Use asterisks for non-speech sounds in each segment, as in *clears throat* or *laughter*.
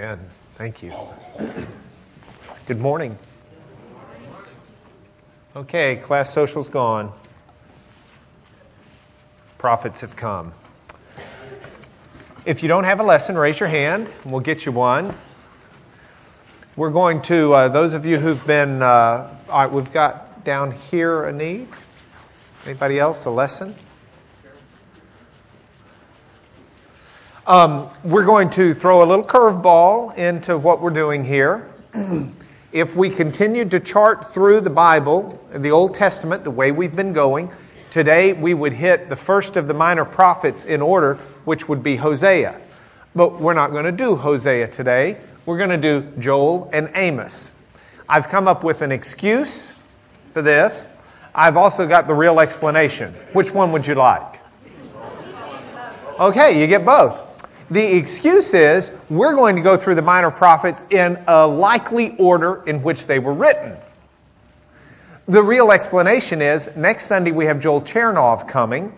And thank you. Good morning. Okay, class social's gone. Prophets have come. If you don't have a lesson, raise your hand and we'll get you one. We're going to, uh, those of you who've been, uh, all right, we've got down here a need. Anybody else, a lesson? Um, we're going to throw a little curveball into what we're doing here. *clears throat* if we continue to chart through the Bible, the Old Testament, the way we've been going, today we would hit the first of the minor prophets in order, which would be Hosea. But we're not going to do Hosea today. We're going to do Joel and Amos. I've come up with an excuse for this. I've also got the real explanation. Which one would you like? Okay, you get both. The excuse is we're going to go through the minor prophets in a likely order in which they were written. The real explanation is next Sunday we have Joel Chernoff coming,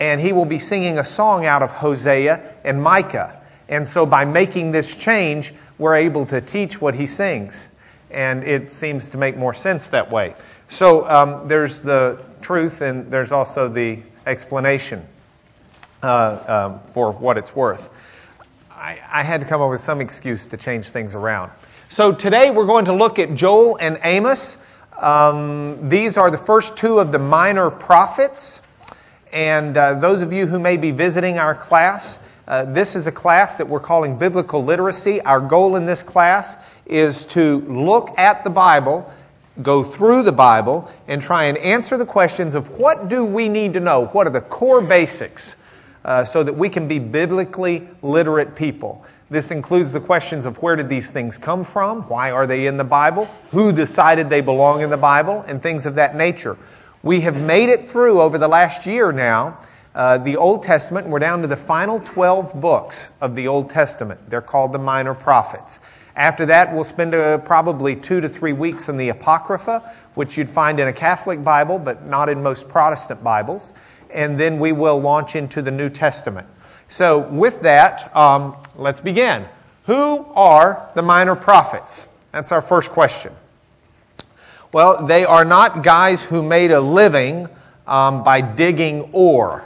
and he will be singing a song out of Hosea and Micah. And so by making this change, we're able to teach what he sings. And it seems to make more sense that way. So um, there's the truth, and there's also the explanation uh, um, for what it's worth. I, I had to come up with some excuse to change things around. So today we're going to look at Joel and Amos. Um, these are the first two of the minor prophets. And uh, those of you who may be visiting our class, uh, this is a class that we're calling Biblical Literacy. Our goal in this class is to look at the Bible, go through the Bible, and try and answer the questions of what do we need to know? What are the core basics uh, so that we can be biblically literate people. This includes the questions of where did these things come from? Why are they in the Bible? Who decided they belong in the Bible? And things of that nature. We have made it through over the last year now uh, the Old Testament, we're down to the final 12 books of the Old Testament. They're called the Minor Prophets. After that, we'll spend uh, probably two to three weeks in the Apocrypha, which you'd find in a Catholic Bible, but not in most Protestant Bibles and then we will launch into the New Testament. So, with that, um, let's begin. Who are the minor prophets? That's our first question. Well, they are not guys who made a living um, by digging ore.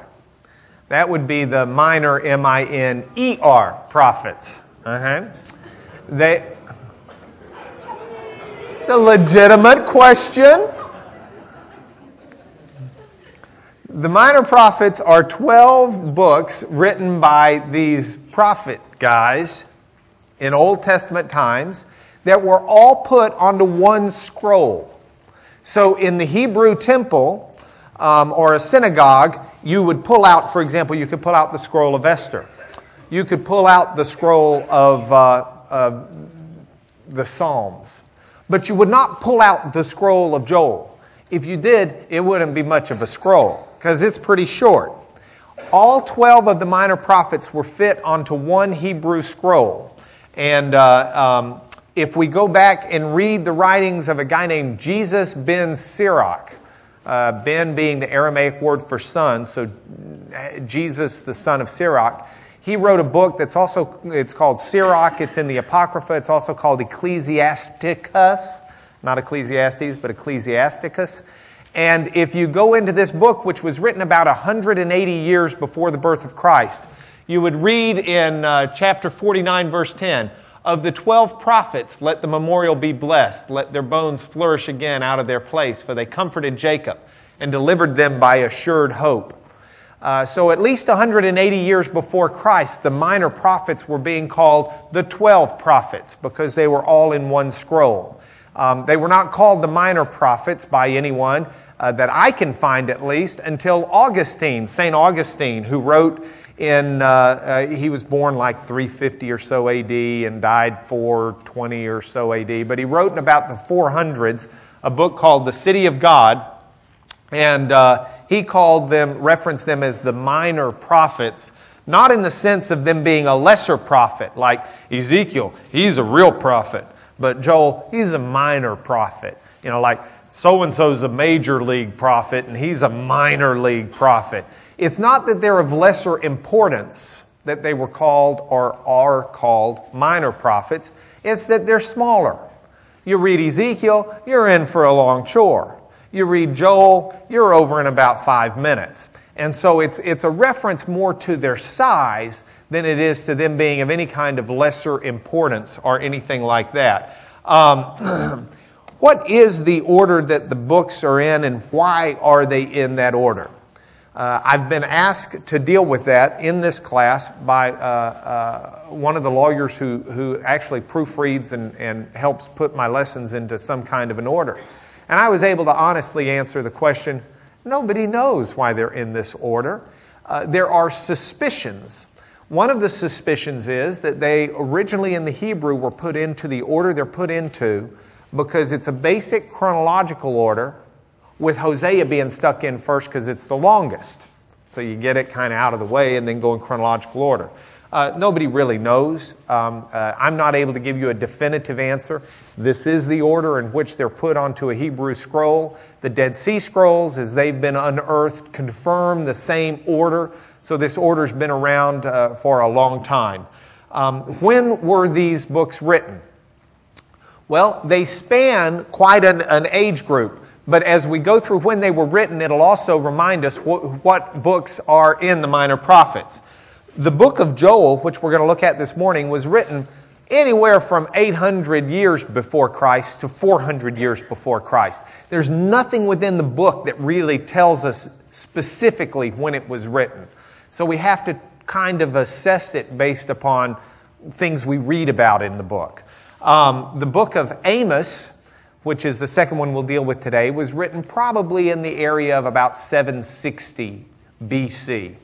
That would be the minor M I N E R prophets. Uh-huh. They, it's a legitimate question. The Minor Prophets are 12 books written by these prophet guys in Old Testament times that were all put onto one scroll. So in the Hebrew temple um, or a synagogue, you would pull out, for example, you could pull out the scroll of Esther. You could pull out the scroll of uh, the Psalms. But you would not pull out the scroll of Joel. If you did, it wouldn't be much of a scroll because it's pretty short. All 12 of the minor prophets were fit onto one Hebrew scroll. And uh, um, if we go back and read the writings of a guy named Jesus ben Sirach, uh, ben being the Aramaic word for son, so Jesus, the son of Sirach, he wrote a book that's also it's called Sirach. It's in the Apocrypha. It's also called Ecclesiasticus, not Ecclesiastes, but Ecclesiasticus. And if you go into this book, which was written about 180 years before the birth of Christ, you would read in uh, chapter 49, verse 10 Of the 12 prophets, let the memorial be blessed, let their bones flourish again out of their place, for they comforted Jacob and delivered them by assured hope. Uh, so, at least 180 years before Christ, the minor prophets were being called the 12 prophets because they were all in one scroll. Um, they were not called the minor prophets by anyone uh, that I can find at least until Augustine, St. Augustine, who wrote in, uh, uh, he was born like 350 or so AD and died 420 or so AD, but he wrote in about the 400s a book called The City of God. And uh, he called them, referenced them as the minor prophets not in the sense of them being a lesser prophet, like Ezekiel, he's a real prophet. But Joel, he's a minor prophet. You know, like so and so's a major league prophet and he's a minor league prophet. It's not that they're of lesser importance. that they were called or are called minor prophets. It's that they're smaller. You read Ezekiel, you're in for a long chore. You read Joel, you're over in about five minutes. And so it's, it's a reference more to their size than it is to them being of any kind of lesser importance or anything like that. Um, *clears throat* what is the order that the books are in and why are they in that order? Uh, I've been asked to deal with that in this class by uh, uh, one of the lawyers who, who actually proofreads and, and helps put my lessons into some kind of an order. And I was able to honestly answer the question nobody knows why they're in this order. Uh, there are suspicions one of the suspicions is that they originally in the Hebrew were put into the order they're put into because it's a basic chronological order, with Hosea being stuck in first because it's the longest. So you get it kind of out of the way and then go in chronological order. Uh, nobody really knows. Um, uh, I'm not able to give you a definitive answer. This is the order in which they're put onto a Hebrew scroll. The Dead Sea Scrolls, as they've been unearthed, confirm the same order. So this order's been around uh, for a long time. Um, when were these books written? Well, they span quite an, an, age group. But as we go through when they were written, it'll also remind us wh- what books are in the minor prophets. The book of Joel, which we're going to look at this morning, was written anywhere from 800 years before Christ to 400 years before Christ. There's nothing within the book that really tells us specifically when it was written. So we have to kind of assess it based upon things we read about in the book. Um, the book of Amos, which is the second one we'll deal with today, was written probably in the area of about 760 BC.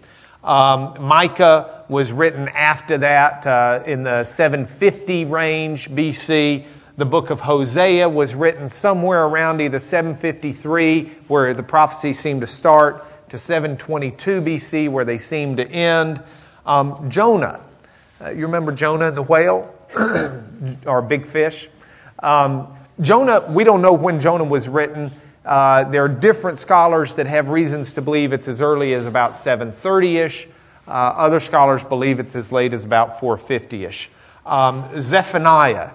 Um, Micah was written after that uh, in the 750 range BC. The book of Hosea was written somewhere around either 753, where the prophecy seemed to start, to 722 BC, where they seem to end. Um, Jonah, uh, you remember Jonah and the whale, *clears throat* or big fish? Um, Jonah, we don't know when Jonah was written. Uh, there are different scholars that have reasons to believe it's as early as about 730 ish. Uh, other scholars believe it's as late as about 450 ish. Um, Zephaniah,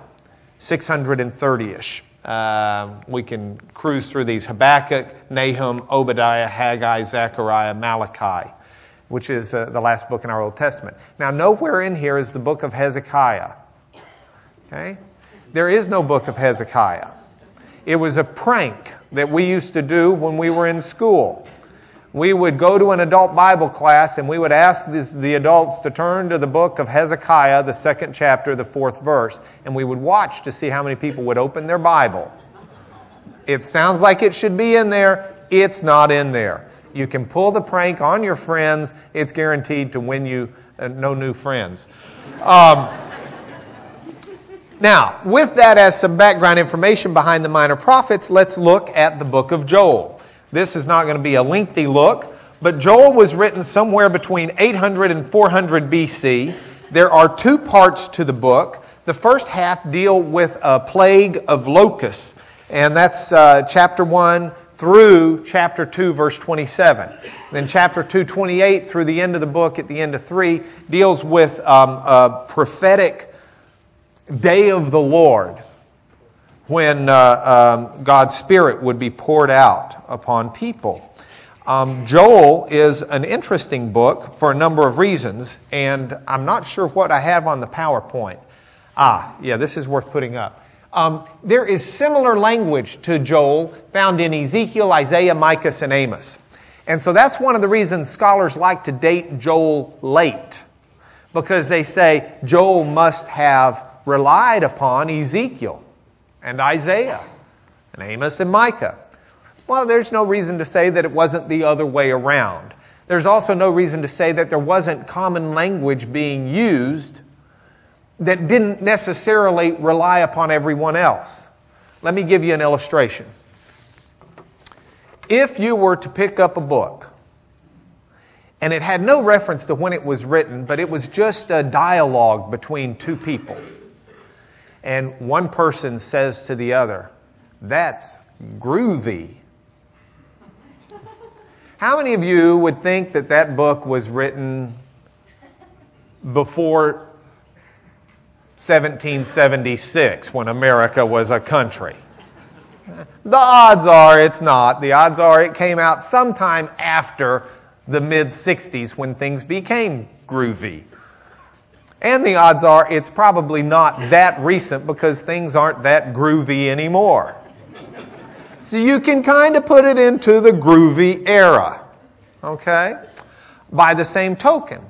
630 ish. Uh, we can cruise through these Habakkuk, Nahum, Obadiah, Haggai, Zechariah, Malachi, which is uh, the last book in our Old Testament. Now, nowhere in here is the book of Hezekiah. Okay? There is no book of Hezekiah. It was a prank that we used to do when we were in school. We would go to an adult Bible class and we would ask this, the adults to turn to the book of Hezekiah, the second chapter, the fourth verse, and we would watch to see how many people would open their Bible. It sounds like it should be in there, it's not in there. You can pull the prank on your friends, it's guaranteed to win you uh, no new friends. Um, now, with that as some background information behind the minor prophets, let's look at the book of Joel. This is not going to be a lengthy look, but Joel was written somewhere between 800 and 400 BC. There are two parts to the book. The first half deal with a plague of locusts, and that's uh, chapter 1 through chapter 2, verse 27. Then chapter 2, 28 through the end of the book at the end of 3 deals with um, a prophetic day of the Lord when uh, um, God's Spirit would be poured out upon people. Um, Joel is an interesting book for a number of reasons, and I'm not sure what I have on the PowerPoint. Ah, yeah, this is worth putting up. Um, there is similar language to Joel found in Ezekiel, Isaiah, Micah, and Amos. And so that's one of the reasons scholars like to date Joel late, because they say Joel must have relied upon Ezekiel and Isaiah and Amos and Micah. Well, there's no reason to say that it wasn't the other way around. There's also no reason to say that there wasn't common language being used that didn't necessarily rely upon everyone else. Let me give you an illustration. If you were to pick up a book and it had no reference to when it was written, but it was just a dialogue between two people and one person says to the other, That's groovy. How many of you would think that that book was written before 1776 when America was a country. The odds are it's not. The odds are it came out sometime after the mid 60s when things became groovy. And the odds are it's probably not that recent because things aren't that groovy anymore. So you can kind of put it into the groovy era. Okay? By the same token,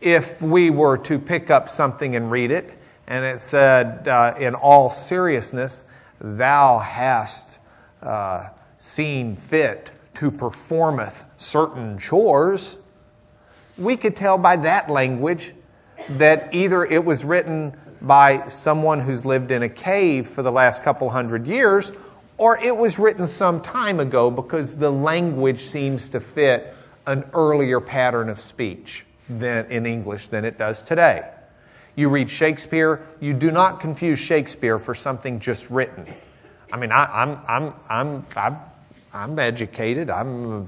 if we were to pick up something and read it, and it said, uh, in all seriousness, thou hast uh, seen fit to performeth certain chores, we could tell by that language that either it was written by someone who's lived in a cave for the last couple hundred years, or it was written some time ago because the language seems to fit an earlier pattern of speech than in English than it does today. You read Shakespeare, you do not confuse Shakespeare for something just written. I mean, I, am I'm, I'm, I'm, I'm educated, I'm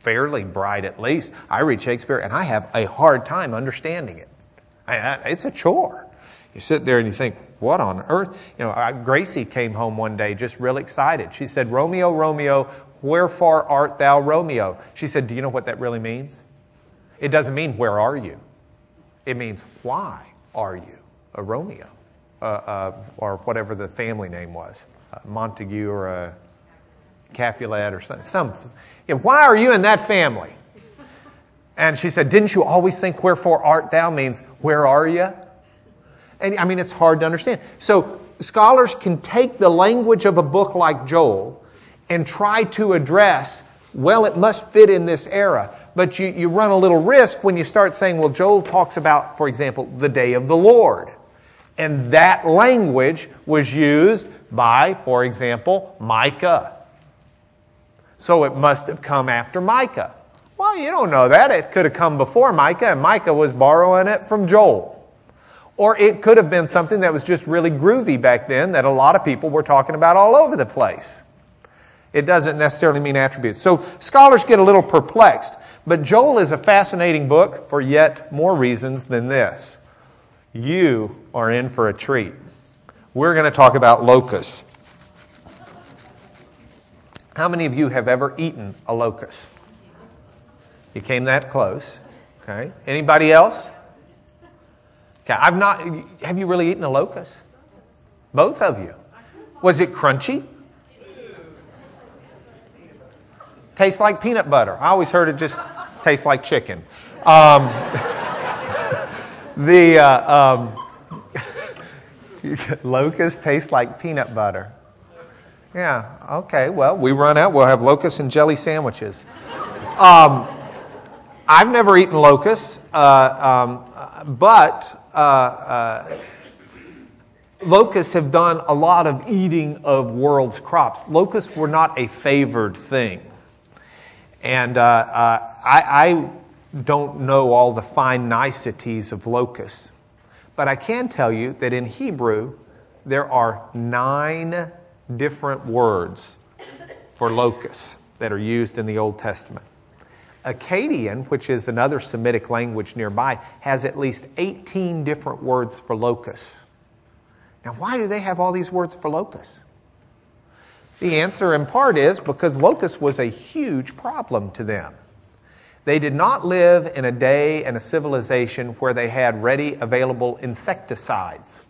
fairly bright at least. I read Shakespeare and I have a hard time understanding it. It's a chore. You sit there and you think, what on earth? You know, Gracie came home one day just real excited. She said, Romeo, Romeo, wherefore art thou Romeo? She said, Do you know what that really means? It doesn't mean, Where are you? It means, Why are you a Romeo? Uh, uh, or whatever the family name was, uh, Montague or Capulet or something. Some, yeah, why are you in that family? And she said, Didn't you always think, Wherefore art thou means, Where are you? And I mean, it's hard to understand. So scholars can take the language of a book like Joel and try to address, well, it must fit in this era. But you, you run a little risk when you start saying, well, Joel talks about, for example, the day of the Lord. And that language was used by, for example, Micah. So it must have come after Micah. Well, you don't know that. It could have come before Micah, and Micah was borrowing it from Joel. Or it could have been something that was just really groovy back then that a lot of people were talking about all over the place. It doesn't necessarily mean attributes. So scholars get a little perplexed. But Joel is a fascinating book for yet more reasons than this. You are in for a treat. We're going to talk about locusts. How many of you have ever eaten a locust? You came that close. Okay. Anybody else? Okay, I've not. Have you really eaten a locust? Both of you. Was it crunchy? Tastes like peanut butter. I always heard it just tastes like chicken. Um, *laughs* the uh, um, *laughs* locust tastes like peanut butter. Yeah, okay, well, we run out. We'll have locust and jelly sandwiches. Um, I've never eaten locusts, uh, um, but uh, uh, locusts have done a lot of eating of world's crops. Locusts were not a favored thing. And uh, uh, I, I don't know all the fine niceties of locusts, but I can tell you that in Hebrew, there are nine different words for locusts that are used in the Old Testament. Akkadian, which is another Semitic language nearby, has at least 18 different words for locusts. Now, why do they have all these words for locusts? The answer, in part, is because locust was a huge problem to them. They did not live in a day and a civilization where they had ready available insecticides.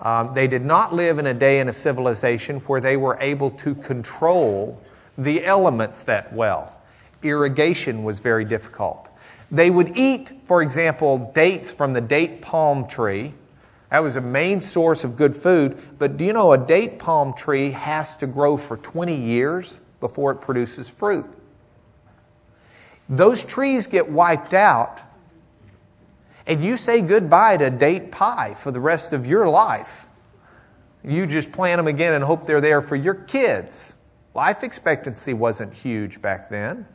Um, they did not live in a day and a civilization where they were able to control the elements that well. Irrigation was very difficult. They would eat, for example, dates from the date palm tree that was a main source of good food. But do you know a date palm tree has to grow for 20 years before it produces fruit? Those trees get wiped out, and you say goodbye to date pie for the rest of your life. You just plant them again and hope they're there for your kids. Life expectancy wasn't huge back then.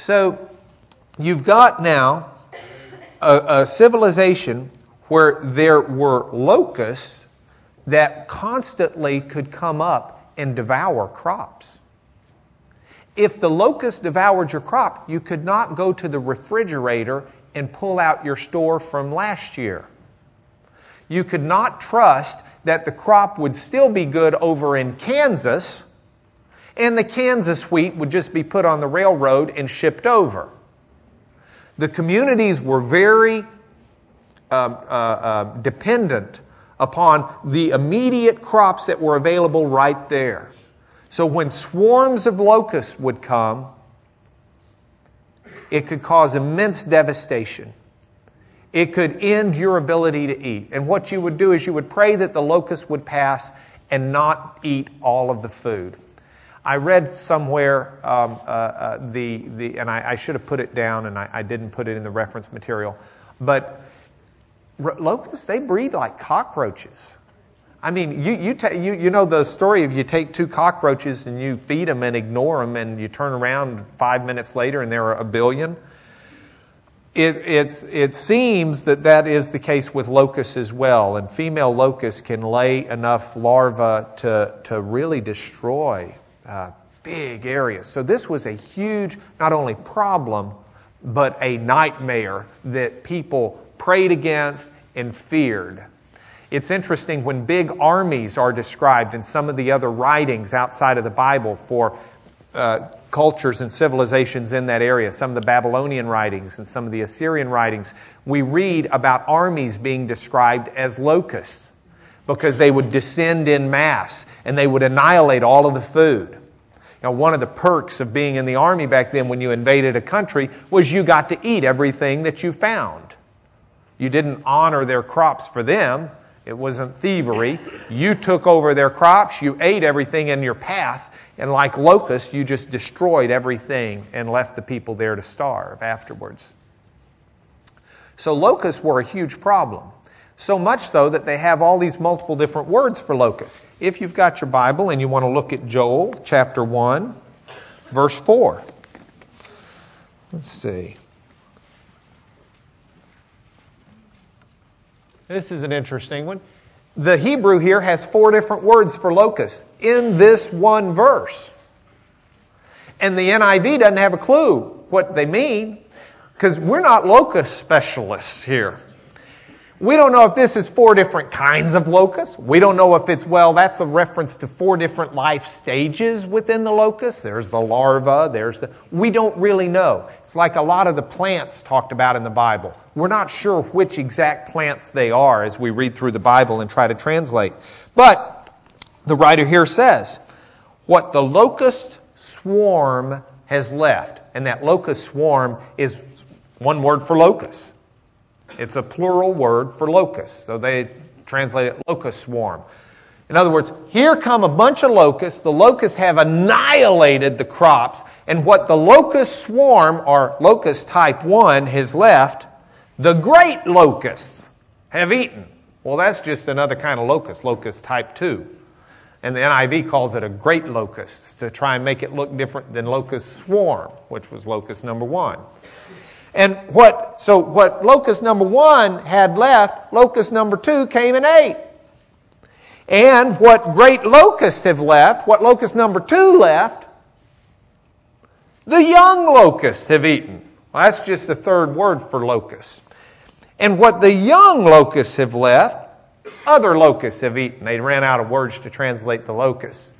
So you've got now a, a civilization where there were locusts that constantly could come up and devour crops. If the locust devoured your crop, you could not go to the refrigerator and pull out your store from last year. You could not trust that the crop would still be good over in Kansas and the Kansas wheat would just be put on the railroad and shipped over. The communities were very um, uh, uh, dependent upon the immediate crops that were available right there. So when swarms of locusts would come, it could cause immense devastation. It could end your ability to eat. And what you would do is you would pray that the locusts would pass and not eat all of the food. I read somewhere um, uh, uh, the, the, and I, I, should have put it down and I, I, didn't put it in the reference material, but locusts, they breed like cockroaches. I mean, you, you, ta- you, you know the story of you take two cockroaches and you feed them and ignore them, and you turn around five minutes later and there are a billion. It, it seems that that is the case with locusts as well, and female locusts can lay enough larvae to, to really destroy uh, big areas. So this was a huge, not only problem, but a nightmare that people prayed against and feared. It's interesting when big armies are described in some of the other writings outside of the Bible for uh, cultures and civilizations in that area, some of the Babylonian writings and some of the Assyrian writings, we read about armies being described as locusts because they would descend in mass and they would annihilate all of the food. Now, one of the perks of being in the army back then when you invaded a country was you got to eat everything that you found. You didn't honor their crops for them. It wasn't thievery. You took over their crops, you ate everything in your path, and like locusts, you just destroyed everything and left the people there to starve afterwards. So, locusts were a huge problem. So much so that they have all these multiple different words for locust. If you've got your Bible and you want to look at Joel chapter 1, verse 4. Let's see. This is an interesting one. The Hebrew here has four different words for locust in this one verse. And the NIV doesn't have a clue what they mean because we're not locust specialists here. We don't know if this is four different kinds of locusts. We don't know if it's, well, that's a reference to four different life stages within the locust. There's the larva, there's the. We don't really know. It's like a lot of the plants talked about in the Bible. We're not sure which exact plants they are as we read through the Bible and try to translate. But the writer here says, what the locust swarm has left, and that locust swarm is one word for locust. It's a plural word for locust. So they translate it locust swarm. In other words, here come a bunch of locusts. The locusts have annihilated the crops. And what the locust swarm, or locust type 1, has left, the great locusts have eaten. Well, that's just another kind of locust, locust type 2. And the NIV calls it a great locust to try and make it look different than locust swarm, which was locust number 1. And what, so what locust number one had left, locust number two came and ate. And what great locusts have left, what locust number two left, the young locusts have eaten. Well, that's just the third word for locusts. And what the young locusts have left, other locusts have eaten. They ran out of words to translate the locusts.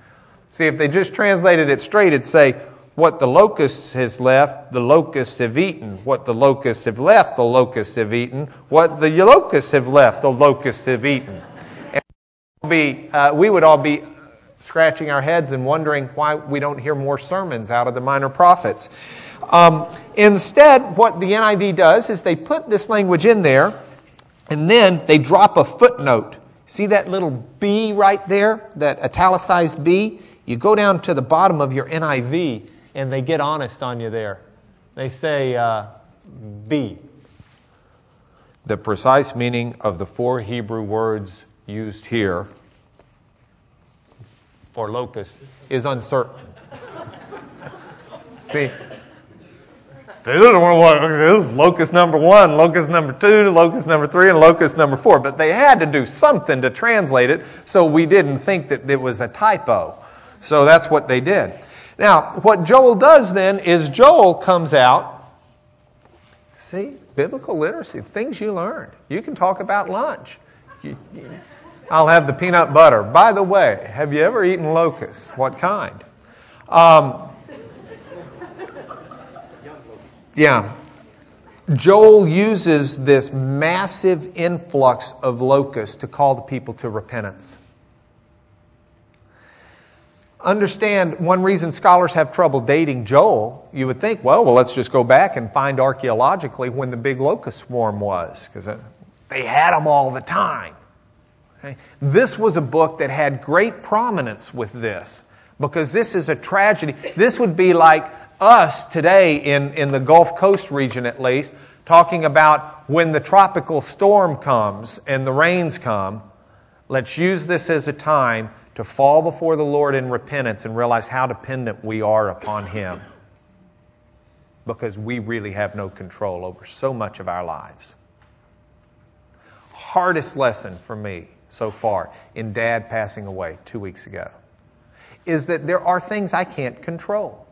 See, if they just translated it straight, it'd say, what the locust has left, the locusts have eaten. What the locusts have left, the locusts have eaten. What the locusts have left, the locusts have eaten. And be, uh, we would all be scratching our heads and wondering why we don't hear more sermons out of the minor prophets. Um, instead, what the NIV does is they put this language in there and then they drop a footnote. See that little B right there, that italicized B? You go down to the bottom of your NIV and they get honest on you there. They say, uh, be. The precise meaning of the four Hebrew words used here for locust is uncertain. *laughs* See, this is locust number one, locust number two, locust number three, and locust number four. But they had to do something to translate it, so we didn't think that it was a typo. So that's what they did. Now, what Joel does then is Joel comes out. See? biblical literacy, things you learned. You can talk about lunch. I'll have the peanut butter. By the way, have you ever eaten locusts? What kind? Um, yeah. Joel uses this massive influx of locusts to call the people to repentance. Understand one reason scholars have trouble dating Joel, you would think, well, well, let's just go back and find archaeologically when the big locust swarm was, because they had them all the time. Okay? This was a book that had great prominence with this, because this is a tragedy. This would be like us today in, in the Gulf Coast region, at least, talking about when the tropical storm comes and the rains come. Let's use this as a time to fall before the Lord in repentance and realize how dependent we are upon Him because we really have no control over so much of our lives. Hardest lesson for me so far in dad passing away two weeks ago is that there are things I can't control.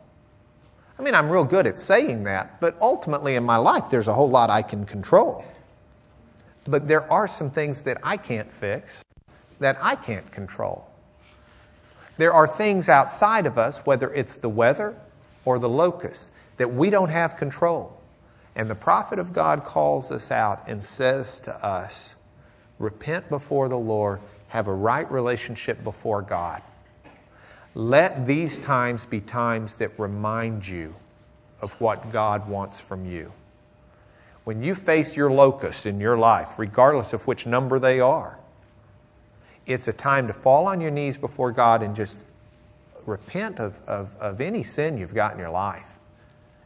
I mean, I'm real good at saying that, but ultimately in my life, there's a whole lot I can control. But there are some things that I can't fix, that I can't control. There are things outside of us, whether it's the weather or the locusts, that we don't have control. And the prophet of God calls us out and says to us, Repent before the Lord, have a right relationship before God. Let these times be times that remind you of what God wants from you. When you face your locusts in your life, regardless of which number they are, it's a time to fall on your knees before God and just repent of, of, of any sin you've got in your life.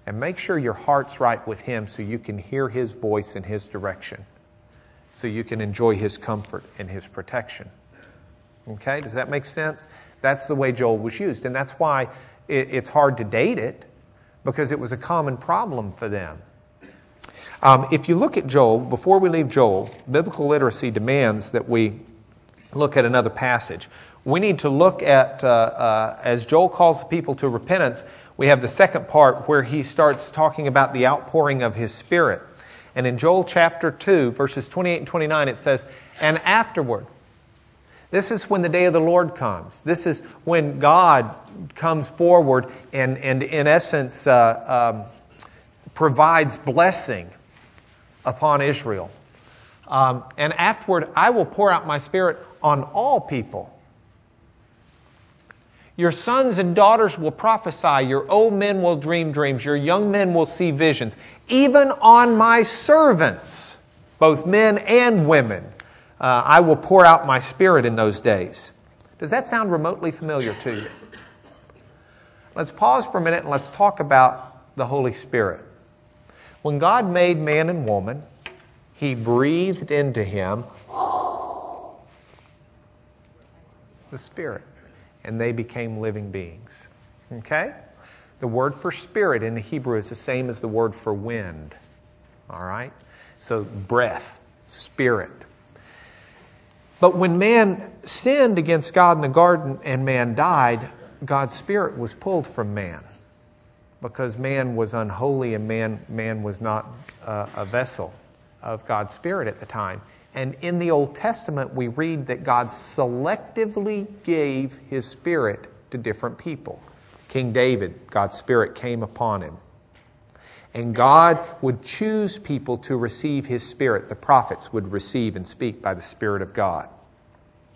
And make sure your heart's right with Him so you can hear His voice and His direction, so you can enjoy His comfort and His protection. Okay, does that make sense? That's the way Joel was used. And that's why it, it's hard to date it, because it was a common problem for them. Um, if you look at Joel, before we leave Joel, biblical literacy demands that we look at another passage. We need to look at, uh, uh, as Joel calls the people to repentance, we have the second part where he starts talking about the outpouring of his spirit. And in Joel chapter 2, verses 28 and 29, it says, And afterward, this is when the day of the Lord comes. This is when God comes forward and, and in essence, uh, um, provides blessing upon Israel. Um, and afterward, I will pour out my spirit on all people. Your sons and daughters will prophesy. Your old men will dream dreams. Your young men will see visions. Even on my servants, both men and women, uh, I will pour out my spirit in those days. Does that sound remotely familiar to you? Let's pause for a minute and let's talk about the Holy Spirit. When God made man and woman, He breathed into him the Spirit, and they became living beings. Okay? The word for spirit in the Hebrew is the same as the word for wind. All right? So, breath, spirit. But when man sinned against God in the garden and man died, God's spirit was pulled from man because man was unholy and man, man was not uh, a vessel of God's spirit at the time. And in the Old Testament, we read that God selectively gave his spirit to different people. King David, God's spirit came upon him. And God would choose people to receive his spirit. The prophets would receive and speak by the Spirit of God.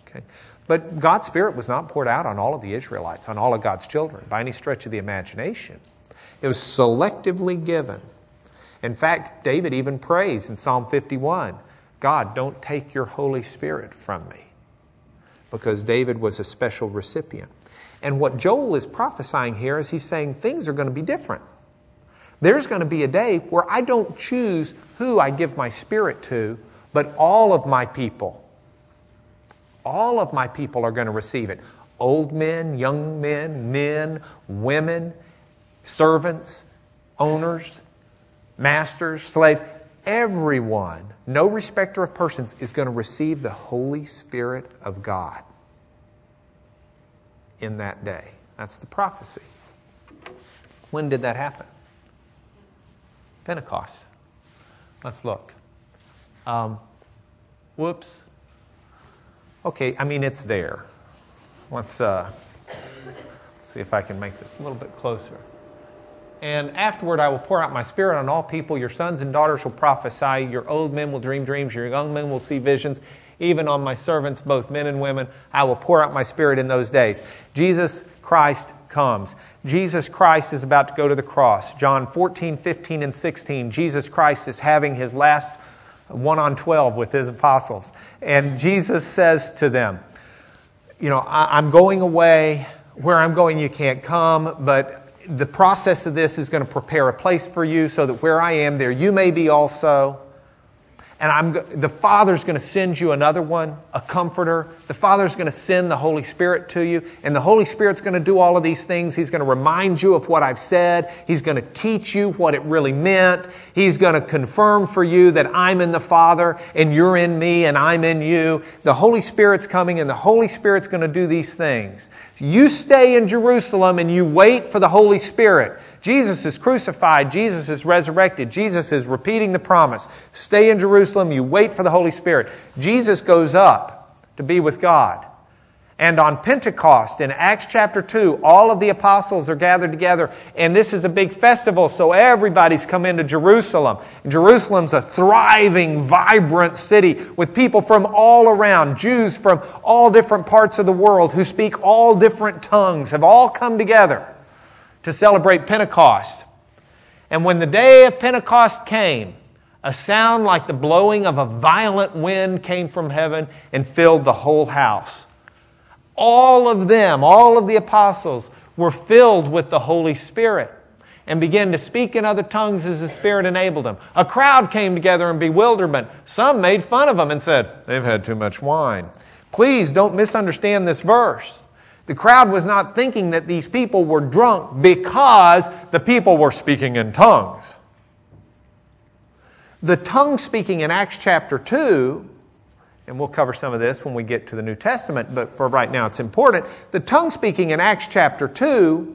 Okay? But God's Spirit was not poured out on all of the Israelites, on all of God's children, by any stretch of the imagination. It was selectively given. In fact, David even prays in Psalm 51 God, don't take your Holy Spirit from me. Because David was a special recipient. And what Joel is prophesying here is he's saying things are going to be different. There's going to be a day where I don't choose who I give my spirit to, but all of my people. All of my people are going to receive it. Old men, young men, men, women, servants, owners, masters, slaves everyone, no respecter of persons, is going to receive the Holy Spirit of God in that day. That's the prophecy. When did that happen? Pentecost. Let's look. Um, whoops. Okay, I mean, it's there. Let's uh, see if I can make this a little bit closer. And afterward, I will pour out my spirit on all people. Your sons and daughters will prophesy. Your old men will dream dreams. Your young men will see visions. Even on my servants, both men and women, I will pour out my spirit in those days. Jesus Christ comes. Jesus Christ is about to go to the cross. John 14, 15, and 16. Jesus Christ is having his last one on 12 with his apostles. And Jesus says to them, You know, I'm going away. Where I'm going, you can't come, but the process of this is going to prepare a place for you so that where I am, there you may be also and I'm, the Father's going to send you another one, a comforter. The Father's going to send the Holy Spirit to you, and the Holy Spirit's going to do all of these things. He's going to remind you of what I've said. He's going to teach you what it really meant. He's going to confirm for you that I'm in the Father, and you're in me, and I'm in you. The Holy Spirit's coming, and the Holy Spirit's going to do these things. You stay in Jerusalem and you wait for the Holy Spirit. Jesus is crucified. Jesus is resurrected. Jesus is repeating the promise. Stay in Jerusalem. You wait for the Holy Spirit. Jesus goes up to be with God. And on Pentecost in Acts chapter 2, all of the apostles are gathered together, and this is a big festival, so everybody's come into Jerusalem. And Jerusalem's a thriving, vibrant city with people from all around, Jews from all different parts of the world who speak all different tongues, have all come together to celebrate Pentecost. And when the day of Pentecost came, a sound like the blowing of a violent wind came from heaven and filled the whole house. All of them, all of the apostles, were filled with the Holy Spirit and began to speak in other tongues as the Spirit enabled them. A crowd came together in bewilderment. Some made fun of them and said, They've had too much wine. Please don't misunderstand this verse. The crowd was not thinking that these people were drunk because the people were speaking in tongues. The tongue speaking in Acts chapter 2, and we'll cover some of this when we get to the New Testament, but for right now it's important. The tongue speaking in Acts chapter 2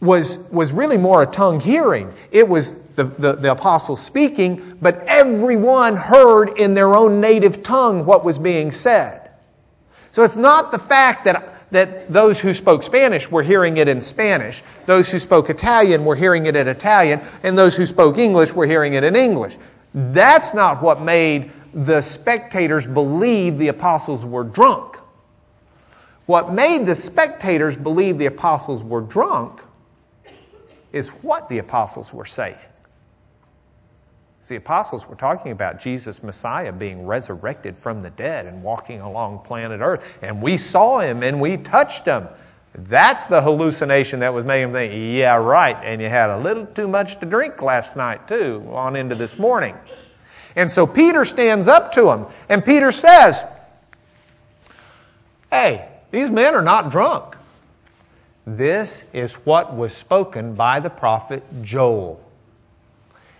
was, was really more a tongue hearing. It was the, the, the apostles speaking, but everyone heard in their own native tongue what was being said. So it's not the fact that, that those who spoke Spanish were hearing it in Spanish, those who spoke Italian were hearing it in Italian, and those who spoke English were hearing it in English. That's not what made the spectators believe the apostles were drunk. What made the spectators believe the apostles were drunk is what the apostles were saying. The apostles were talking about Jesus, Messiah, being resurrected from the dead and walking along planet Earth. And we saw him and we touched him. That's the hallucination that was making them think, yeah, right. And you had a little too much to drink last night, too, on into this morning. And so Peter stands up to him, and Peter says, Hey, these men are not drunk. This is what was spoken by the prophet Joel.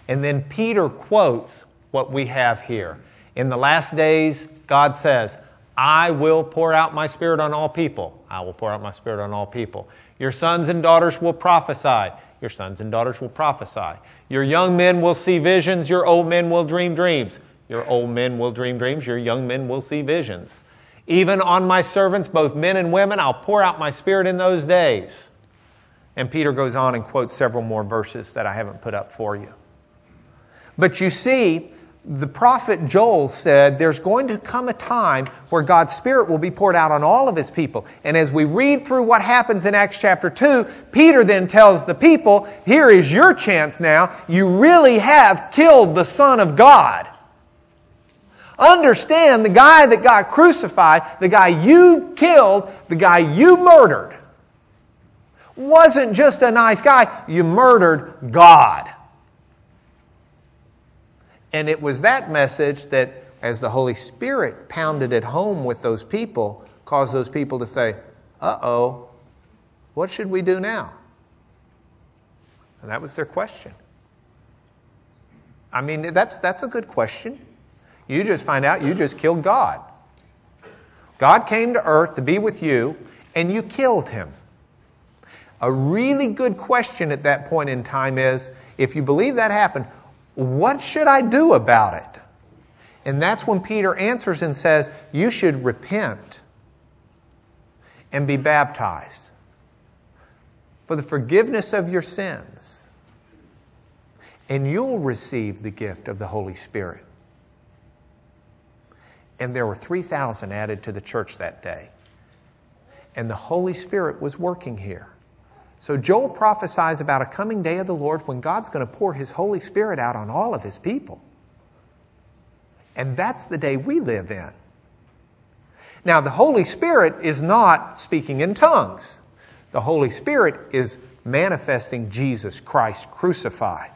And then Peter quotes what we have here. In the last days, God says, I will pour out my spirit on all people. I will pour out my spirit on all people. Your sons and daughters will prophesy. Your sons and daughters will prophesy. Your young men will see visions. Your old men will dream dreams. Your old men will dream dreams. Your young men will see visions. Even on my servants, both men and women, I'll pour out my spirit in those days. And Peter goes on and quotes several more verses that I haven't put up for you. But you see, the prophet Joel said there's going to come a time where God's Spirit will be poured out on all of His people. And as we read through what happens in Acts chapter 2, Peter then tells the people, here is your chance now. You really have killed the Son of God. Understand the guy that got crucified, the guy you killed, the guy you murdered, wasn't just a nice guy. You murdered God. And it was that message that, as the Holy Spirit pounded it home with those people, caused those people to say, uh oh, what should we do now? And that was their question. I mean, that's, that's a good question. You just find out you just killed God. God came to earth to be with you, and you killed him. A really good question at that point in time is if you believe that happened, What should I do about it? And that's when Peter answers and says, You should repent and be baptized for the forgiveness of your sins, and you'll receive the gift of the Holy Spirit. And there were 3,000 added to the church that day. And the Holy Spirit was working here. So Joel prophesies about a coming day of the Lord when God's going to pour his Holy Spirit out on all of his people. And that's the day we live in. Now, the Holy Spirit is not speaking in tongues. The Holy Spirit is manifesting Jesus Christ crucified.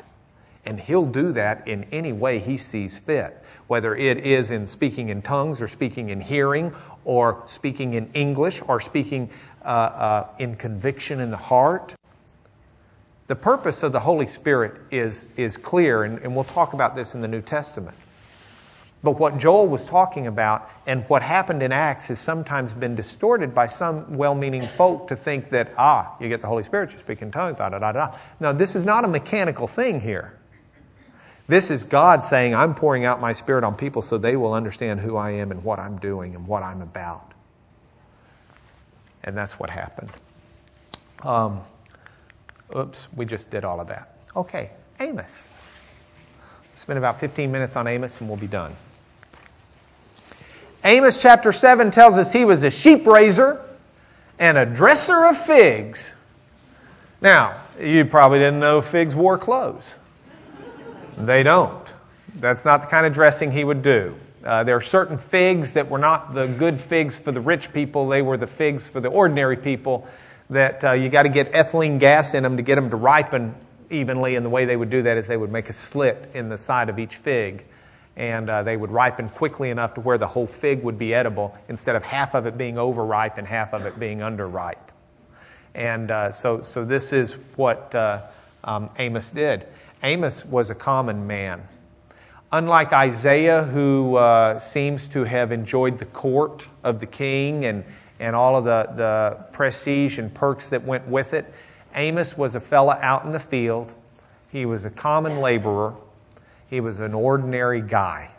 And He'll do that in any way He sees fit, whether it is in speaking in tongues or speaking in hearing or speaking in English or speaking uh, uh, in conviction in the heart. The purpose of the Holy Spirit is, is clear, and, and we'll talk about this in the New Testament. But what Joel was talking about and what happened in Acts has sometimes been distorted by some well meaning folk to think that, ah, you get the Holy Spirit, you speak in tongues, da da da da. Now, this is not a mechanical thing here. This is God saying, I'm pouring out my Spirit on people so they will understand who I am and what I'm doing and what I'm about. And that's what happened. Um, oops, we just did all of that. Okay, Amos. Spend about 15 minutes on Amos and we'll be done. Amos chapter 7 tells us he was a sheep raiser and a dresser of figs. Now, you probably didn't know figs wore clothes. They don't. That's not the kind of dressing he would do. Uh, there are certain figs that were not the good figs for the rich people, they were the figs for the ordinary people. That uh, you got to get ethylene gas in them to get them to ripen evenly. And the way they would do that is they would make a slit in the side of each fig and uh, they would ripen quickly enough to where the whole fig would be edible instead of half of it being overripe and half of it being underripe. And uh, so, so this is what uh, um, Amos did. Amos was a common man. Unlike Isaiah, who uh, seems to have enjoyed the court of the king and, and all of the, the prestige and perks that went with it, Amos was a fella out in the field. He was a common laborer he was an ordinary guy.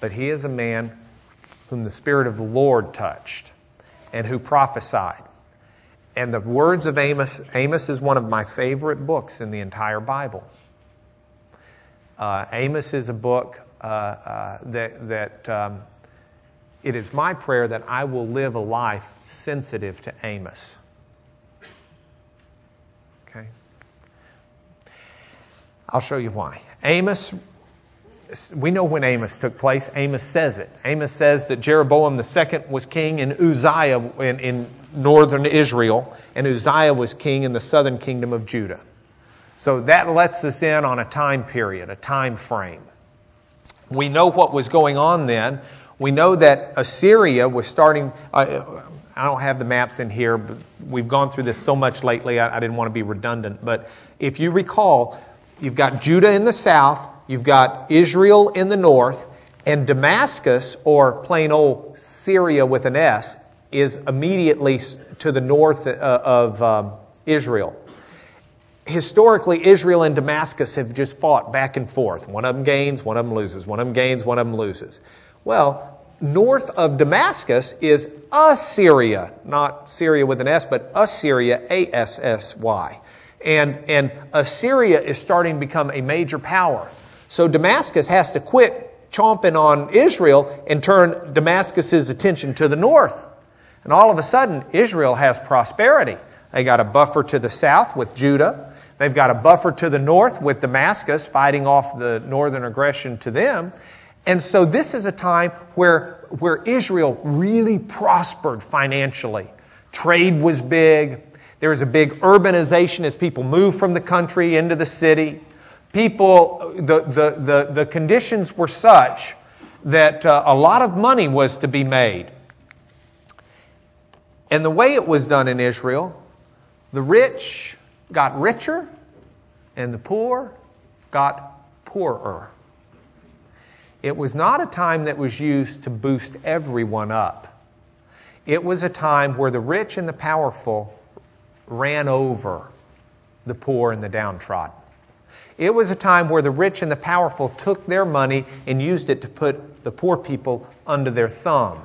But he is a man whom the Spirit of the Lord touched and who prophesied. And the words of Amos, Amos is one of my favorite books in the entire Bible. Uh, Amos is a book uh, uh, that, that um, it is my prayer that I will live a life sensitive to Amos. Okay? I'll show you why. Amos, we know when Amos took place. Amos says it. Amos says that Jeroboam II was king in Uzziah in, in northern Israel, and Uzziah was king in the southern kingdom of Judah. So that lets us in on a time period, a time frame. We know what was going on then. We know that Assyria was starting. Uh, I don't have the maps in here, but we've gone through this so much lately, I, I didn't want to be redundant. But if you recall, You've got Judah in the south, you've got Israel in the north, and Damascus, or plain old Syria with an S, is immediately to the north uh, of um, Israel. Historically, Israel and Damascus have just fought back and forth. One of them gains, one of them loses. One of them gains, one of them loses. Well, north of Damascus is Assyria, not Syria with an S, but Assyria, A S S Y. And, and Assyria is starting to become a major power. So Damascus has to quit chomping on Israel and turn Damascus's attention to the north. And all of a sudden, Israel has prosperity. They got a buffer to the south with Judah. They've got a buffer to the north with Damascus fighting off the northern aggression to them. And so this is a time where, where Israel really prospered financially. Trade was big. There was a big urbanization as people moved from the country into the city. People, the, the, the, the conditions were such that uh, a lot of money was to be made. And the way it was done in Israel, the rich got richer and the poor got poorer. It was not a time that was used to boost everyone up. It was a time where the rich and the powerful ran over the poor and the downtrodden. It was a time where the rich and the powerful took their money and used it to put the poor people under their thumb.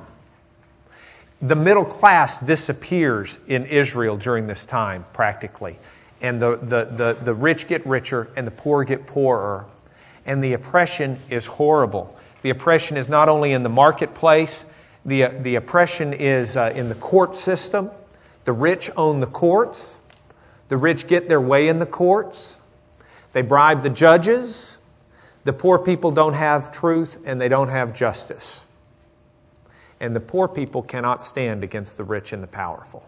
The middle class disappears in Israel during this time, practically. And the, the, the, the rich get richer and the poor get poorer. And the oppression is horrible. The oppression is not only in the marketplace, the, the oppression is uh, in the court system. The rich own the courts. The rich get their way in the courts. They bribe the judges. The poor people don't have truth and they don't have justice. And the poor people cannot stand against the rich and the powerful.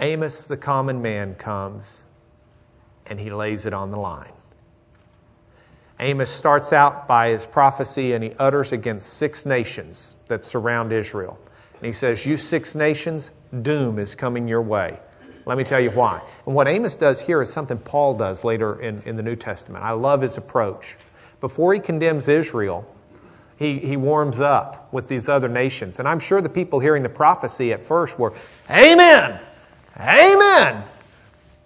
Amos, the common man, comes and he lays it on the line. Amos starts out by his prophecy and he utters against six nations that surround Israel. And he says, You six nations, doom is coming your way. Let me tell you why. And what Amos does here is something Paul does later in, in the New Testament. I love his approach. Before he condemns Israel, he, he warms up with these other nations. And I'm sure the people hearing the prophecy at first were, Amen! Amen!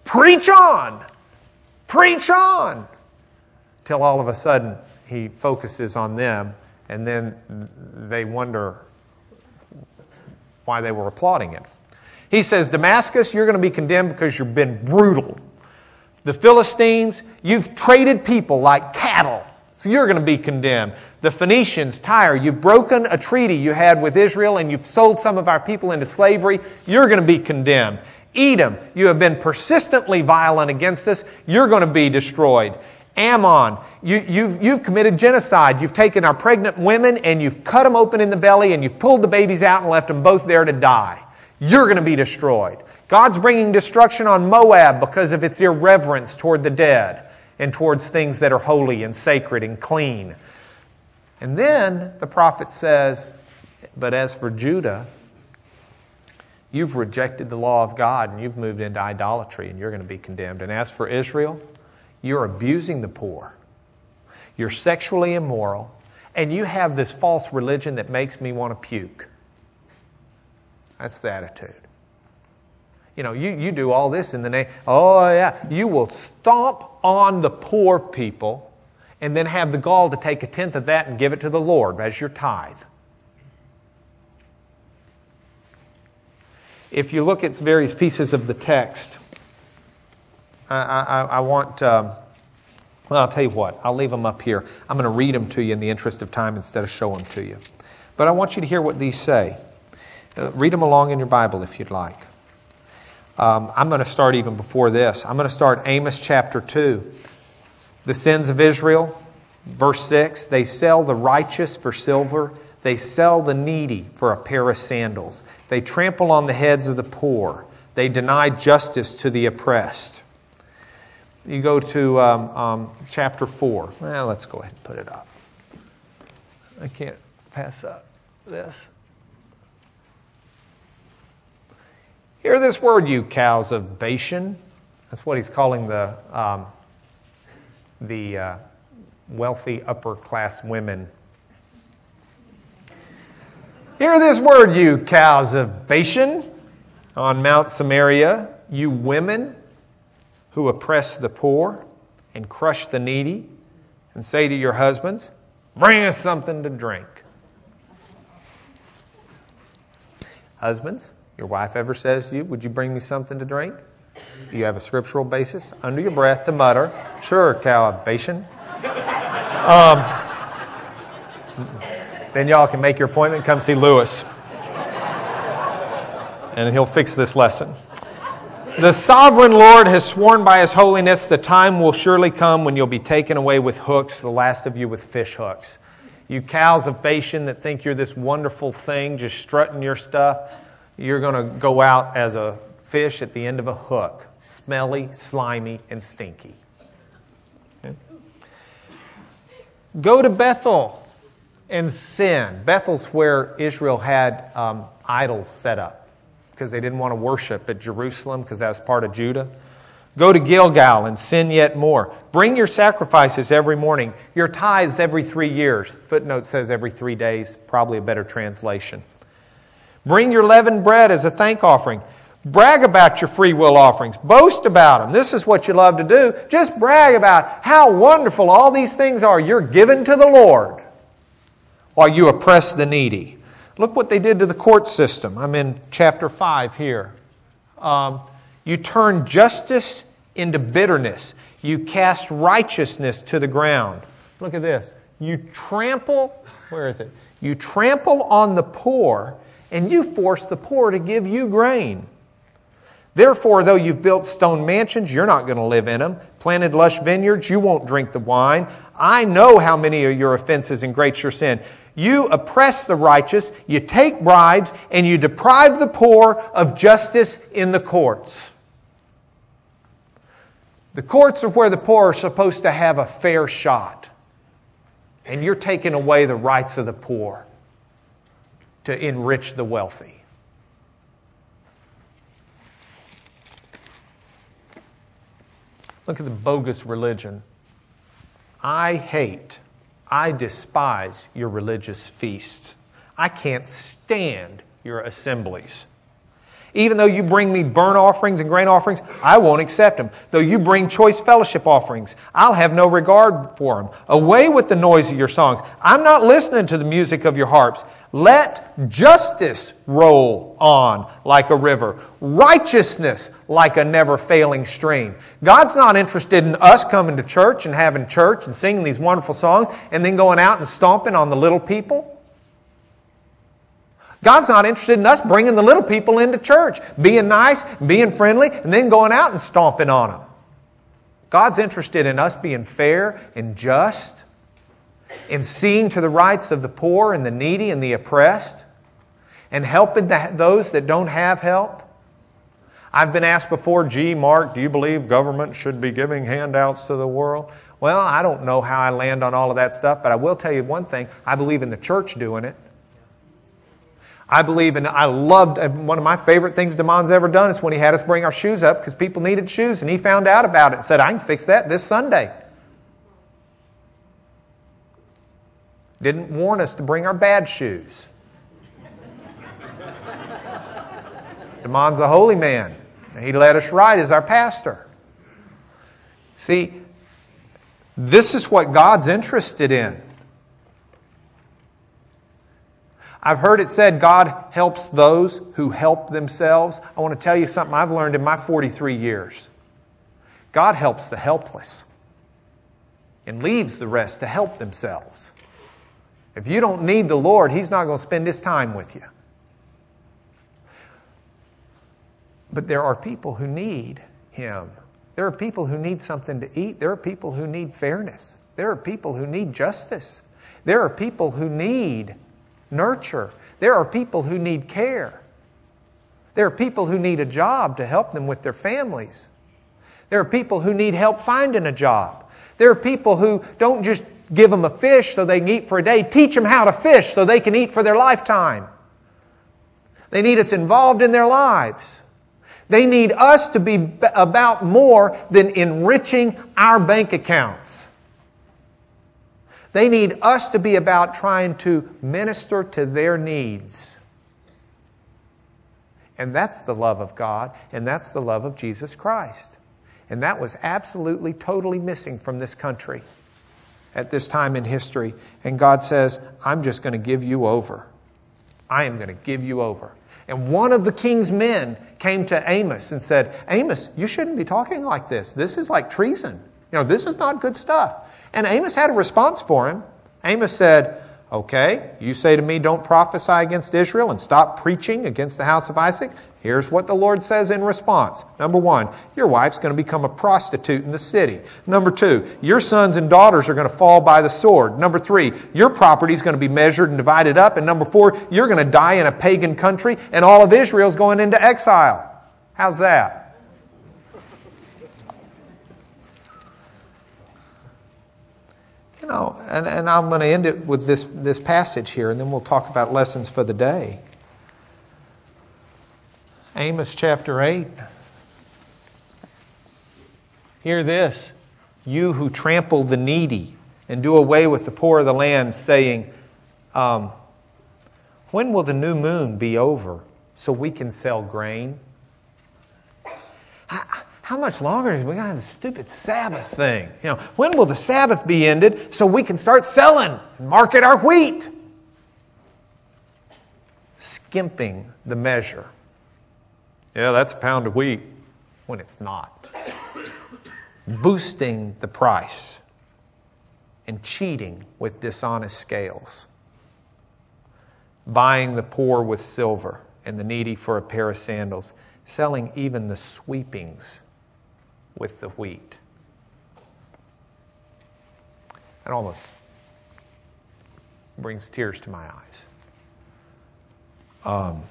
Preach on! Preach on! Till all of a sudden he focuses on them, and then they wonder why they were applauding him. He says, Damascus, you're going to be condemned because you've been brutal. The Philistines, you've traded people like cattle. So you're going to be condemned. The Phoenicians, Tyre, you've broken a treaty you had with Israel and you've sold some of our people into slavery. You're going to be condemned. Edom, you have been persistently violent against us. You're going to be destroyed. Ammon, you, have you've, you've committed genocide. You've taken our pregnant women and you've cut them open in the belly and you've pulled the babies out and left them both there to die. You're going to be destroyed. God's bringing destruction on Moab because of its irreverence toward the dead and towards things that are holy and sacred and clean. And then the prophet says, But as for Judah, you've rejected the law of God and you've moved into idolatry and you're going to be condemned. And as for Israel, you're abusing the poor, you're sexually immoral, and you have this false religion that makes me want to puke. That's the attitude. You know, you, you do all this in the name, oh yeah, you will stomp on the poor people and then have the gall to take a tenth of that and give it to the Lord as your tithe. If you look at various pieces of the text, I, I, I want, um, well, I'll tell you what, I'll leave them up here. I'm going to read them to you in the interest of time instead of show them to you. But I want you to hear what these say. Uh, read them along in your Bible if you'd like. Um, I'm going to start even before this. I'm going to start Amos chapter 2. The sins of Israel, verse 6 they sell the righteous for silver, they sell the needy for a pair of sandals, they trample on the heads of the poor, they deny justice to the oppressed. You go to um, um, chapter 4. Well, let's go ahead and put it up. I can't pass up this. Hear this word, you cows of Bashan. That's what he's calling the, um, the uh, wealthy upper class women. Hear this word, you cows of Bashan, on Mount Samaria, you women who oppress the poor and crush the needy, and say to your husbands, Bring us something to drink. Husbands, your wife ever says to you, Would you bring me something to drink? You have a scriptural basis under your breath to mutter, Sure, cow of Bashan. Um, then y'all can make your appointment, come see Lewis. And he'll fix this lesson. The sovereign Lord has sworn by his holiness, the time will surely come when you'll be taken away with hooks, the last of you with fish hooks. You cows of Bashan that think you're this wonderful thing, just strutting your stuff you're going to go out as a fish at the end of a hook, smelly, slimy, and stinky. Okay? Go to Bethel and sin. Bethel's where Israel had um, idols set up because they didn't want to worship at Jerusalem because that was part of Judah. Go to Gilgal and sin yet more. Bring your sacrifices every morning, your tithes every three years. Footnote says every three days, probably a better translation. Bring your leavened bread as a thank offering. Brag about your free will offerings. Boast about them. This is what you love to do. Just brag about how wonderful all these things are you're given to the Lord while you oppress the needy. Look what they did to the court system. I'm in chapter 5 here. Um, you turn justice into bitterness, you cast righteousness to the ground. Look at this. You trample, where is it? You trample on the poor, and you force the poor to give you grain. Therefore, though you've built stone mansions, you're not going to live in them. Planted lush vineyards, you won't drink the wine. I know how many of your offenses and great your sin. You oppress the righteous, you take bribes, and you deprive the poor of justice in the courts. The courts are where the poor are supposed to have a fair shot. And you're taking away the rights of the poor to enrich the wealthy. Look at the bogus religion. I hate, I despise your religious feasts. I can't stand your assemblies. Even though you bring me burnt offerings and grain offerings, I won't accept them. Though you bring choice fellowship offerings, I'll have no regard for them. Away with the noise of your songs. I'm not listening to the music of your harps. Let justice roll on like a river, righteousness like a never failing stream. God's not interested in us coming to church and having church and singing these wonderful songs and then going out and stomping on the little people. God's not interested in us bringing the little people into church, being nice, being friendly, and then going out and stomping on them. God's interested in us being fair and just, in seeing to the rights of the poor and the needy and the oppressed, and helping the, those that don't have help. I've been asked before, gee, Mark, do you believe government should be giving handouts to the world? Well, I don't know how I land on all of that stuff, but I will tell you one thing I believe in the church doing it. I believe and I loved uh, one of my favorite things Damon's ever done is when he had us bring our shoes up because people needed shoes and he found out about it and said, I can fix that this Sunday. Didn't warn us to bring our bad shoes. Damon's a holy man. He led us right as our pastor. See, this is what God's interested in. I've heard it said God helps those who help themselves. I want to tell you something I've learned in my 43 years. God helps the helpless and leaves the rest to help themselves. If you don't need the Lord, He's not going to spend His time with you. But there are people who need Him. There are people who need something to eat. There are people who need fairness. There are people who need justice. There are people who need nurture. There are people who need care. There are people who need a job to help them with their families. There are people who need help finding a job. There are people who don't just give them a fish so they can eat for a day, teach them how to fish so they can eat for their lifetime. They need us involved in their lives. They need us to be about more than enriching our bank accounts. They need us to be about trying to minister to their needs. And that's the love of God, and that's the love of Jesus Christ. And that was absolutely, totally missing from this country at this time in history. And God says, I'm just going to give you over. I am going to give you over. And one of the king's men came to Amos and said, Amos, you shouldn't be talking like this. This is like treason. You know, this is not good stuff. And Amos had a response for him. Amos said, Okay, you say to me, don't prophesy against Israel and stop preaching against the house of Isaac. Here's what the Lord says in response. Number one, your wife's going to become a prostitute in the city. Number two, your sons and daughters are going to fall by the sword. Number three, your property is going to be measured and divided up. And number four, you're going to die in a pagan country and all of Israel's going into exile. How's that? You know, and, and I'm going to end it with this, this passage here, and then we'll talk about lessons for the day. Amos chapter 8. Hear this you who trample the needy and do away with the poor of the land, saying, um, When will the new moon be over so we can sell grain? How much longer? We gotta have this stupid Sabbath thing. You know, when will the Sabbath be ended so we can start selling and market our wheat? Skimping the measure. Yeah, that's a pound of wheat when it's not. Boosting the price and cheating with dishonest scales. Buying the poor with silver and the needy for a pair of sandals. Selling even the sweepings with the wheat. It almost brings tears to my eyes. Um,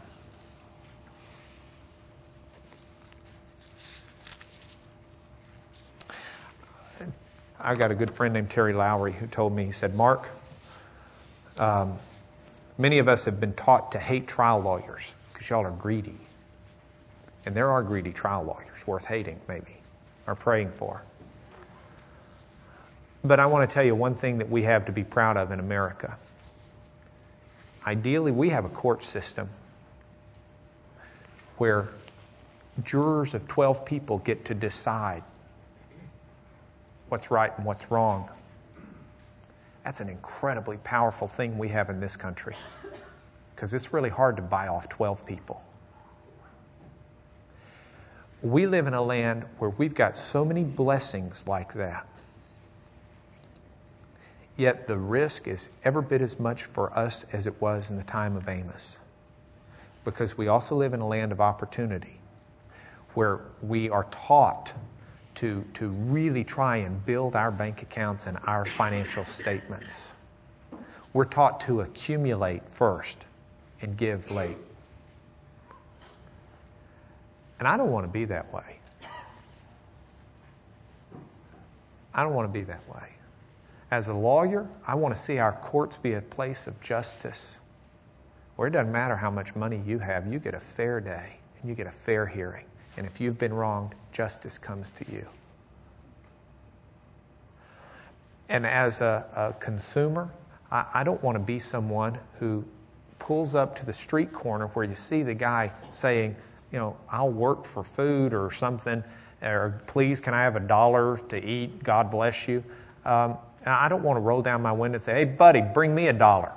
I got a good friend named Terry Lowry who told me, he said, Mark, um, many of us have been taught to hate trial lawyers because y'all are greedy. And there are greedy trial lawyers worth hating, maybe are praying for. But I want to tell you one thing that we have to be proud of in America. Ideally, we have a court system where jurors of 12 people get to decide what's right and what's wrong. That's an incredibly powerful thing we have in this country because it's really hard to buy off 12 people we live in a land where we've got so many blessings like that. Yet the risk is every bit as much for us as it was in the time of Amos. Because we also live in a land of opportunity where we are taught to, to really try and build our bank accounts and our financial statements. We're taught to accumulate first and give late. And I don't want to be that way. I don't want to be that way. As a lawyer, I want to see our courts be a place of justice where it doesn't matter how much money you have, you get a fair day and you get a fair hearing. And if you've been wronged, justice comes to you. And as a, a consumer, I, I don't want to be someone who pulls up to the street corner where you see the guy saying, you know, I'll work for food or something, or please, can I have a dollar to eat? God bless you. Um, I don't want to roll down my window and say, hey, buddy, bring me a dollar.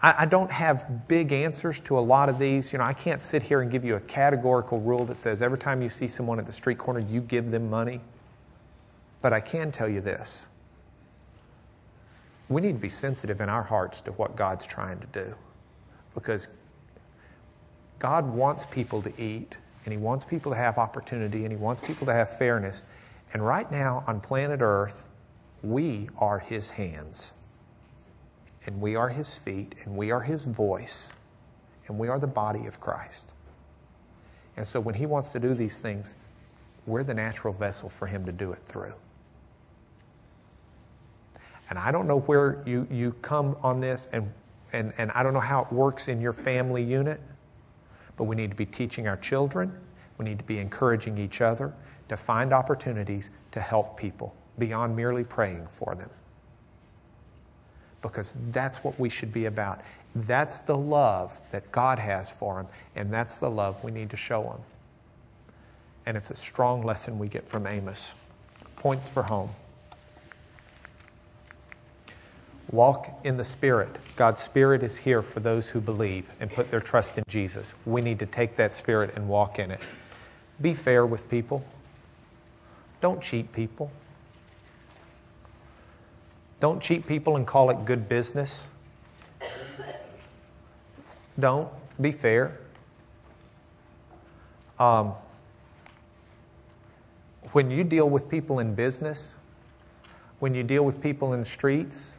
I, I don't have big answers to a lot of these. You know, I can't sit here and give you a categorical rule that says every time you see someone at the street corner, you give them money. But I can tell you this we need to be sensitive in our hearts to what God's trying to do. Because God wants people to eat, and He wants people to have opportunity, and He wants people to have fairness. And right now on planet Earth, we are His hands, and we are His feet, and we are His voice, and we are the body of Christ. And so when He wants to do these things, we're the natural vessel for Him to do it through. And I don't know where you, you come on this, and, and, and I don't know how it works in your family unit. But we need to be teaching our children, we need to be encouraging each other to find opportunities to help people beyond merely praying for them. Because that's what we should be about. That's the love that God has for them, and that's the love we need to show them. And it's a strong lesson we get from Amos. Points for home. Walk in the Spirit. God's Spirit is here for those who believe and put their trust in Jesus. We need to take that Spirit and walk in it. Be fair with people. Don't cheat people. Don't cheat people and call it good business. Don't. Be fair. Um, when you deal with people in business, when you deal with people in the streets,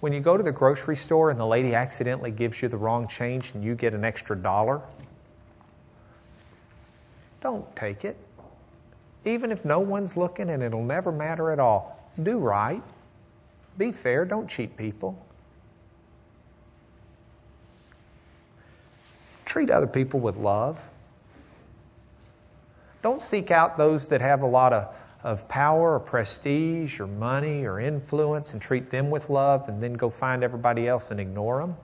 when you go to the grocery store and the lady accidentally gives you the wrong change and you get an extra dollar, don't take it. Even if no one's looking and it'll never matter at all, do right. Be fair. Don't cheat people. Treat other people with love. Don't seek out those that have a lot of of power or prestige or money or influence and treat them with love and then go find everybody else and ignore them.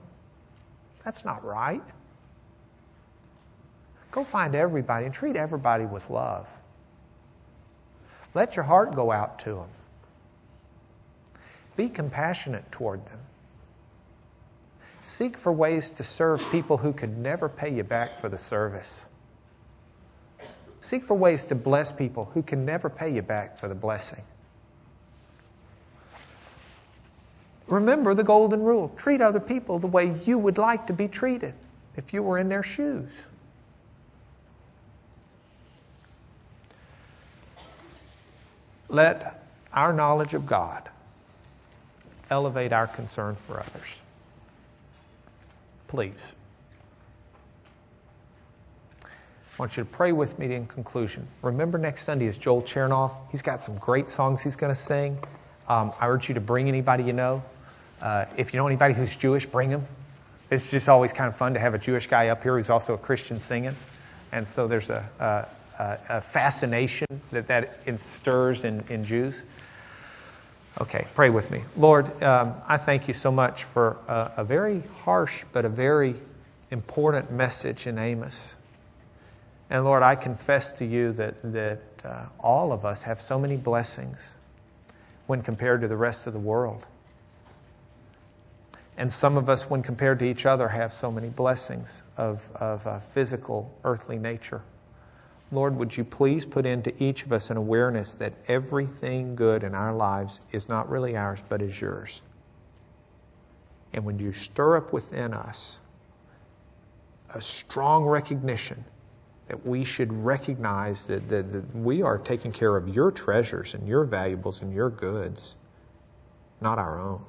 That's not right. Go find everybody and treat everybody with love. Let your heart go out to them. Be compassionate toward them. Seek for ways to serve people who could never pay you back for the service. Seek for ways to bless people who can never pay you back for the blessing. Remember the golden rule treat other people the way you would like to be treated if you were in their shoes. Let our knowledge of God elevate our concern for others. Please. I want you to pray with me in conclusion. Remember, next Sunday is Joel Chernoff. He's got some great songs he's going to sing. Um, I urge you to bring anybody you know. Uh, if you know anybody who's Jewish, bring them. It's just always kind of fun to have a Jewish guy up here who's also a Christian singing. And so there's a, a, a fascination that that stirs in, in Jews. Okay, pray with me. Lord, um, I thank you so much for a, a, very harsh but a very important message in Amos. And Lord, I confess to you that, that uh, all of us have so many blessings when compared to the rest of the world. And some of us, when compared to each other, have so many blessings of, of uh, physical, earthly nature. Lord, would you please put into each of us an awareness that everything good in our lives is not really ours, but is yours? And when you stir up within us a strong recognition that we should recognize that, that, that we are taking care of your treasures and your valuables and your goods, not our own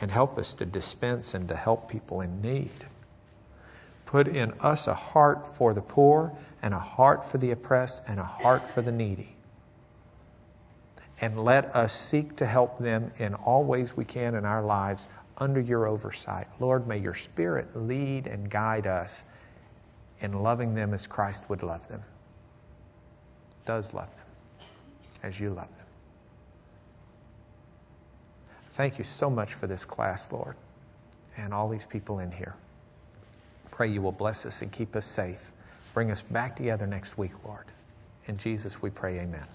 and help us to dispense and to help people in need. Put in us a heart for the poor, and a heart for the oppressed, and a heart for the needy. And let us seek to help them in all ways we can in our lives under your oversight. Lord, may your Spirit lead and guide us in loving them as Christ would love them, does love them, as you love them. Thank you so much for this class, Lord, and all these people in here. Pray you will bless us and keep us safe. Bring us back together next week, Lord. In Jesus we pray, amen.